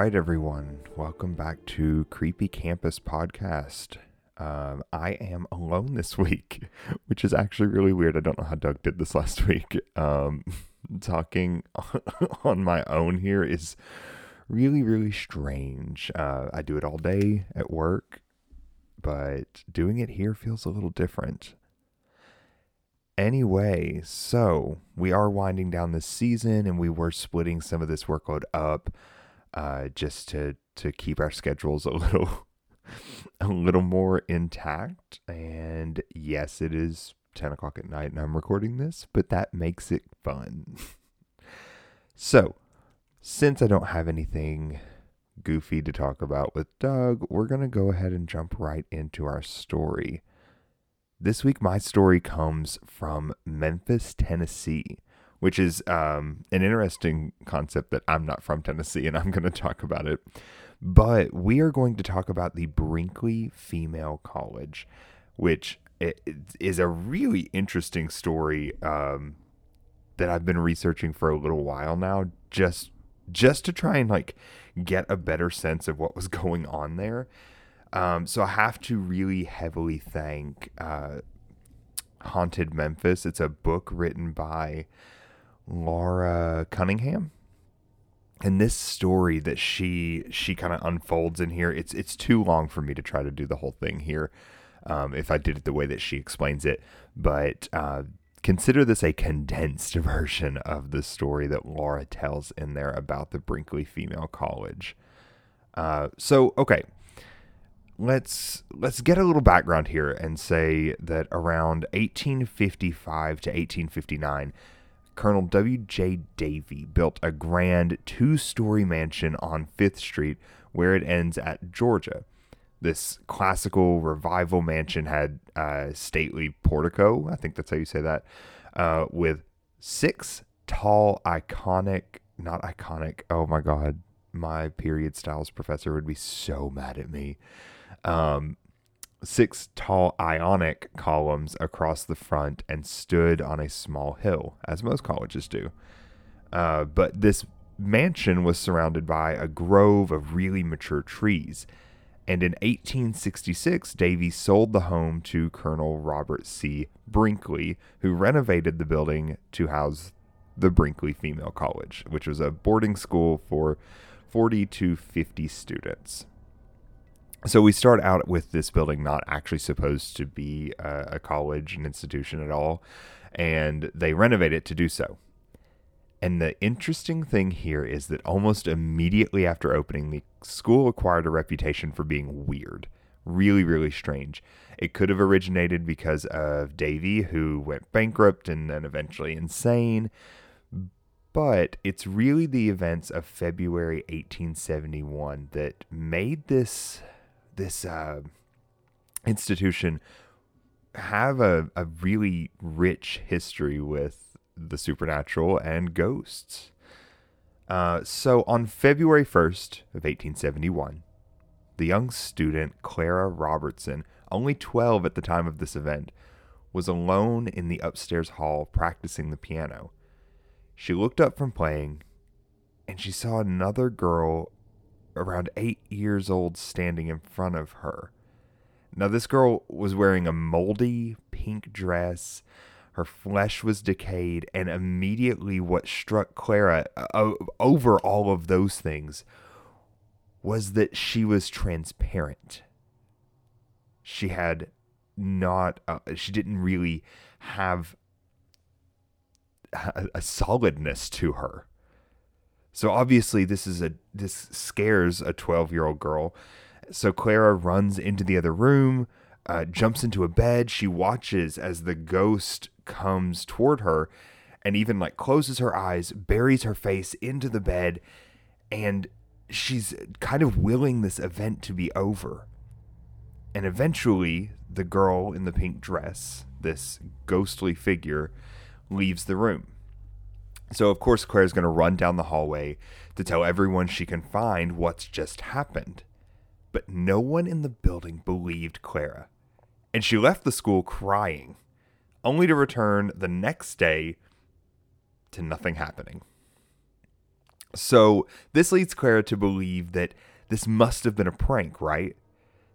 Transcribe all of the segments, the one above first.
Right, everyone. Welcome back to Creepy Campus Podcast. Um, I am alone this week, which is actually really weird. I don't know how Doug did this last week. Um, talking on my own here is really, really strange. Uh, I do it all day at work, but doing it here feels a little different. Anyway, so we are winding down this season and we were splitting some of this workload up uh, just to to keep our schedules a little a little more intact. And yes, it is ten o'clock at night and I'm recording this, but that makes it fun. so, since I don't have anything goofy to talk about with Doug, we're gonna go ahead and jump right into our story. This week, my story comes from Memphis, Tennessee which is um, an interesting concept that I'm not from Tennessee and I'm going to talk about it. But we are going to talk about the Brinkley Female College, which is a really interesting story um, that I've been researching for a little while now, just just to try and like get a better sense of what was going on there. Um, so I have to really heavily thank uh, Haunted Memphis. It's a book written by Laura Cunningham. And this story that she she kind of unfolds in here, it's it's too long for me to try to do the whole thing here. Um, if I did it the way that she explains it, but uh, consider this a condensed version of the story that Laura tells in there about the Brinkley Female College. Uh, so okay, let's let's get a little background here and say that around 1855 to 1859 Colonel W.J. Davy built a grand two story mansion on Fifth Street where it ends at Georgia. This classical revival mansion had a stately portico, I think that's how you say that, uh, with six tall, iconic, not iconic, oh my God, my period styles professor would be so mad at me. Um, six tall ionic columns across the front and stood on a small hill, as most colleges do. Uh, but this mansion was surrounded by a grove of really mature trees. And in 1866, Davy sold the home to Colonel Robert C. Brinkley, who renovated the building to house the Brinkley Female College, which was a boarding school for 40 to 50 students so we start out with this building not actually supposed to be a, a, college, an institution at all, and they renovate it to do so. And the interesting thing here is that almost immediately after opening, the school acquired a reputation for being weird, really, really strange. It could have originated because of Davy, who went bankrupt and then eventually insane. But it's really the events of February 1871 that made this this uh, institution have a, a really rich history with the supernatural and ghosts. Uh, so on February 1st of 1871, the young student Clara Robertson, only 12 at the time of this event, was alone in the upstairs hall practicing the piano. She looked up from playing and she saw another girl around eight years old standing in front of her. Now, this girl was wearing a moldy pink dress. Her flesh was decayed, and immediately what struck Clara uh, over all of those things was that she was transparent. She had not, uh, she didn't really have a, a solidness to her. So obviously this is a this scares a 12-year-old girl. So Clara runs into the other room, uh, jumps into a bed. She watches as the ghost comes toward her and even like closes her eyes, buries her face into the bed, and she's kind of willing this event to be over. And eventually, the girl in the pink dress, this ghostly figure, leaves the room. So, of course, Claire's going to run down the hallway to tell everyone she can find what's just happened. But no one in the building believed Clara, and she left the school crying, only to return the next day to nothing happening. So this leads Clara to believe that this must have been a prank, right?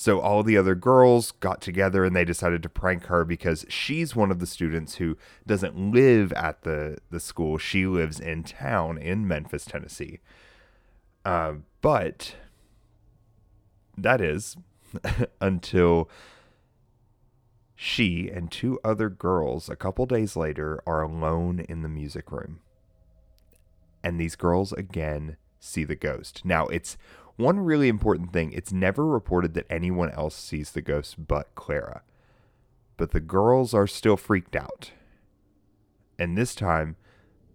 So all the other girls got together and they decided to prank her because she's one of the students who doesn't live at the, the school. She lives in town in Memphis, Tennessee. Uh, but that is until she and two other girls, a couple days later, are alone in the music room. And these girls again see the ghost. Now, it's one really important thing it's never reported that anyone else sees the ghost but Clara. But the girls are still freaked out. And this time,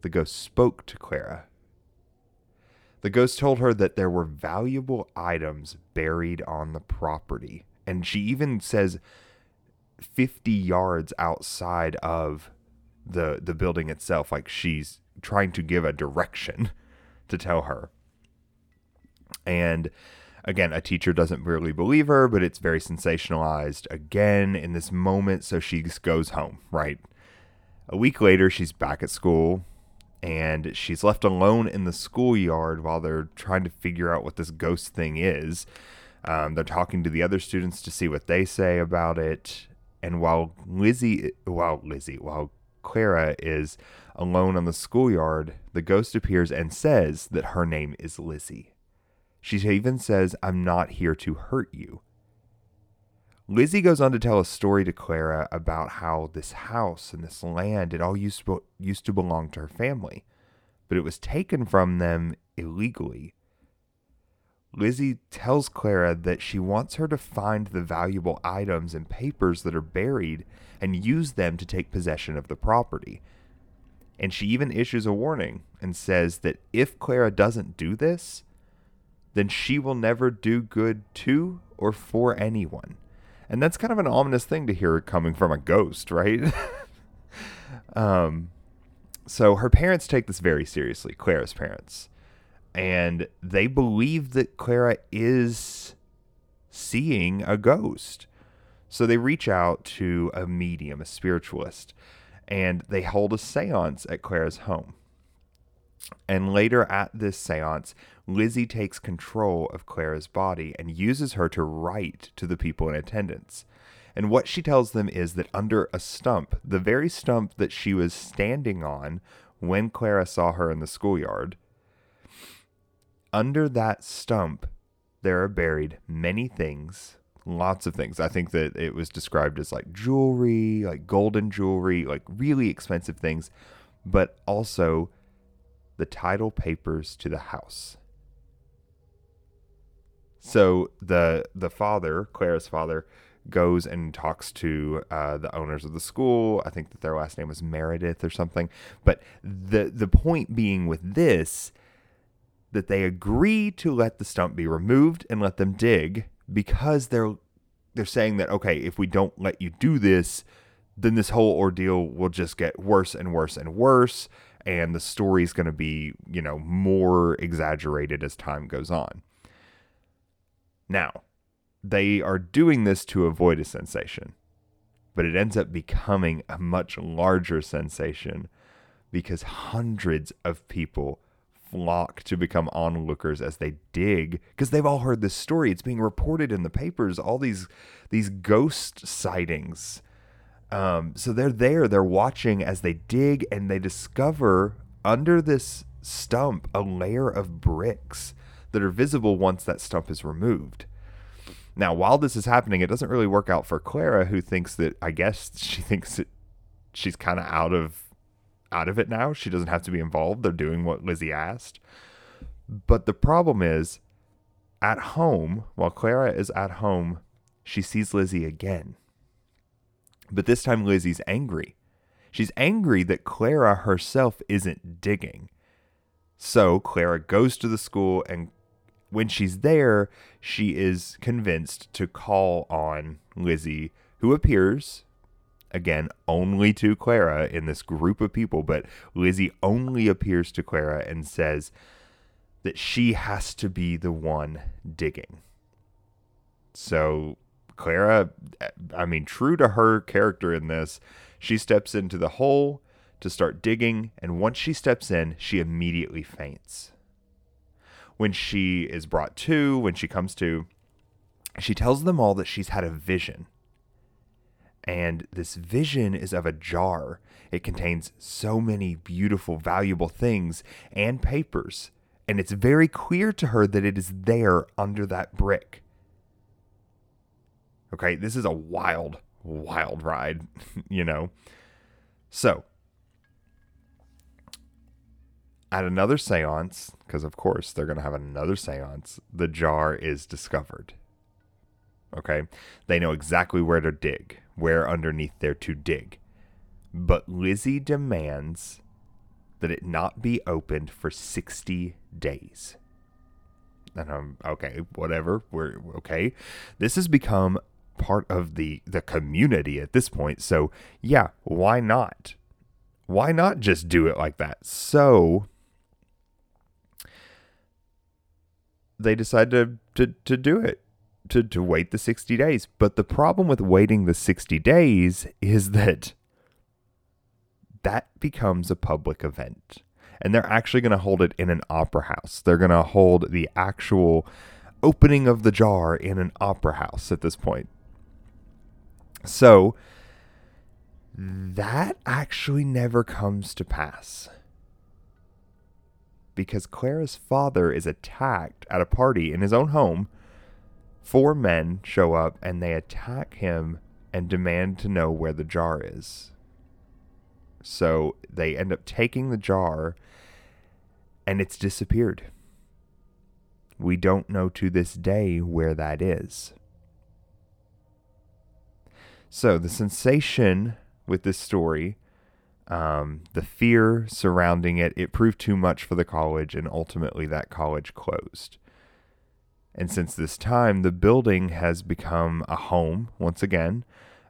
the ghost spoke to Clara. The ghost told her that there were valuable items buried on the property. And she even says 50 yards outside of the the building itself like she's trying to give a direction to tell her. And again, a teacher doesn't really believe her, but it's very sensationalized again in this moment. So she goes home, right? A week later, she's back at school and she's left alone in the schoolyard while they're trying to figure out what this ghost thing is. Um, they're talking to the other students to see what they say about it. And while Lizzie, while Lizzie, while Clara is alone on the schoolyard, the ghost appears and says that her name is Lizzie. She even says, I'm not here to hurt you. Lizzie goes on to tell a story to Clara about how this house and this land, it all used to, used to belong to her family, but it was taken from them illegally. Lizzie tells Clara that she wants her to find the valuable items and papers that are buried and use them to take possession of the property. And she even issues a warning and says that if Clara doesn't do this, then she will never do good to or for anyone. And that's kind of an ominous thing to hear coming from a ghost, right? um, so her parents take this very seriously, Clara's parents. And they believe that Clara is seeing a ghost. So they reach out to a medium, a spiritualist, and they hold a seance at Clara's home. And later at this seance, Lizzie takes control of Clara's body and uses her to write to the people in attendance. And what she tells them is that under a stump, the very stump that she was standing on when Clara saw her in the schoolyard, under that stump, there are buried many things, lots of things. I think that it was described as like jewelry, like golden jewelry, like really expensive things, but also the title papers to the house. So the the father, Clara's father, goes and talks to uh, the owners of the school. I think that their last name was Meredith or something. But the the point being with this that they agree to let the stump be removed and let them dig because they're they're saying that okay, if we don't let you do this, then this whole ordeal will just get worse and worse and worse and the story's going to be, you know, more exaggerated as time goes on. Now, they are doing this to avoid a sensation, but it ends up becoming a much larger sensation because hundreds of people flock to become onlookers as they dig because they've all heard this story it's being reported in the papers all these these ghost sightings um, so they're there, they're watching as they dig, and they discover under this stump a layer of bricks that are visible once that stump is removed. Now, while this is happening, it doesn't really work out for Clara, who thinks that I guess she thinks that she's kind of out of out of it now. She doesn't have to be involved. They're doing what Lizzie asked. But the problem is, at home, while Clara is at home, she sees Lizzie again. But this time Lizzie's angry. She's angry that Clara herself isn't digging. So Clara goes to the school, and when she's there, she is convinced to call on Lizzie, who appears again only to Clara in this group of people. But Lizzie only appears to Clara and says that she has to be the one digging. So Clara, I mean, true to her character in this, she steps into the hole to start digging, and once she steps in, she immediately faints. when she is brought to, when she comes to, she tells them all that she's had a vision. And this vision is of a jar. It contains so many beautiful, valuable things and papers. And it's very clear to her that it is there under that brick. Okay, this is a wild, wild ride, you know? So, at another seance, because of course they're going to have another seance, the jar is discovered. Okay? They know exactly where to dig, where underneath there to dig. But Lizzie demands that it not be opened for 60 days. And I'm okay, whatever. We're okay. This has become part of the the community at this point. So, yeah, why not? Why not just do it like that? So, they decide to, to, to do it to, to wait the 60 days. But the problem with waiting the 60 days is that that becomes a public event. And they're actually going to hold it in an opera house. They're going to hold the actual opening of the jar in an opera house at this point. So that actually never comes to pass because Clara's father is attacked at a party in his own home Four men show up and they attack him and demand to know where the jar is. So they end up taking the jar and it's disappeared. We don't know to this day where that is. So the sensation with this story, um, the fear surrounding it, it proved too much for the college, and ultimately that college closed. And since this time, the building has become a home once again.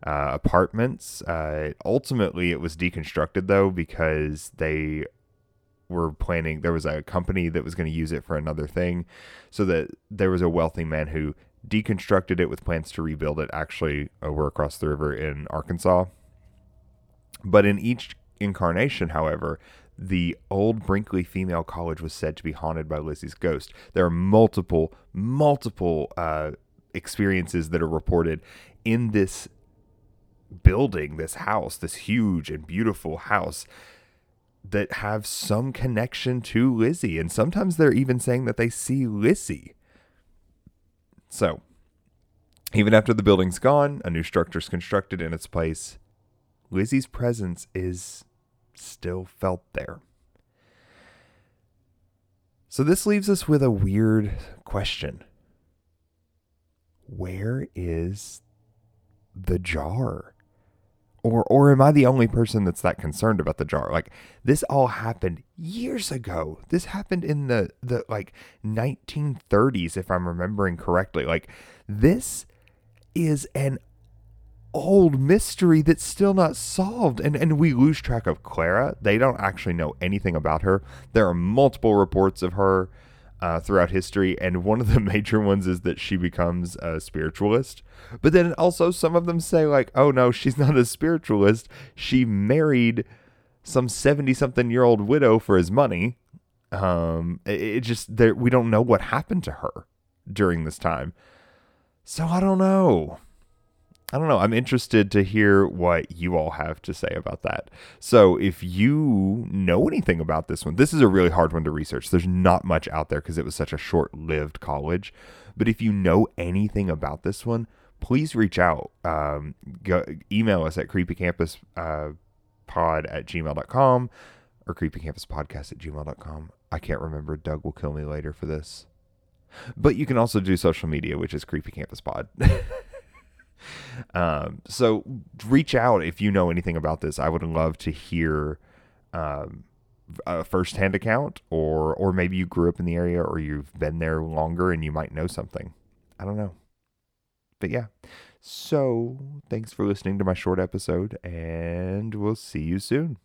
Uh, apartments. Uh, ultimately, it was deconstructed though because they were planning. There was a company that was going to use it for another thing, so that there was a wealthy man who deconstructed it with plans to rebuild it. Actually, over across the river in Arkansas. But in each incarnation, however, the old Brinkley Female College was said to be haunted by Lizzie's ghost. There are multiple, multiple uh, experiences that are reported in this building, this house, this huge and beautiful house that have some connection to Lizzie. And sometimes they're even saying that they see Lizzie. So, even after the building's gone, a new structure is constructed in its place. Lizzie's presence is still felt there. So this leaves us with a weird question. Where is the jar? Or or am I the only person that's that concerned about the jar? Like this all happened years ago. This happened in the the like 1930s if I'm remembering correctly. Like this is an old mystery that's still not solved. And, and we lose track of Clara. They don't actually know anything about her. There are multiple reports of her uh, throughout history. And one of the major ones is that she becomes a spiritualist. But then also, some of them say, like, oh no, she's not a spiritualist. She married some 70 something year old widow for his money. Um, it, it just, there, we don't know what happened to her during this time. So I don't know. I don't know. I'm interested to hear what you all have to say about that. So, if you know anything about this one, this is a really hard one to research. There's not much out there because it was such a short lived college. But if you know anything about this one, please reach out. Um, go, email us at creepycampuspod uh, at gmail.com or creepycampuspodcast at gmail.com. I can't remember. Doug will kill me later for this. But you can also do social media, which is Creepy Campus Pod. Um, so reach out if you know anything about this. I would love to hear um, a firsthand account, or or maybe you grew up in the area, or you've been there longer and you might know something. I don't know, but yeah. So thanks for listening to my short episode, and we'll see you soon.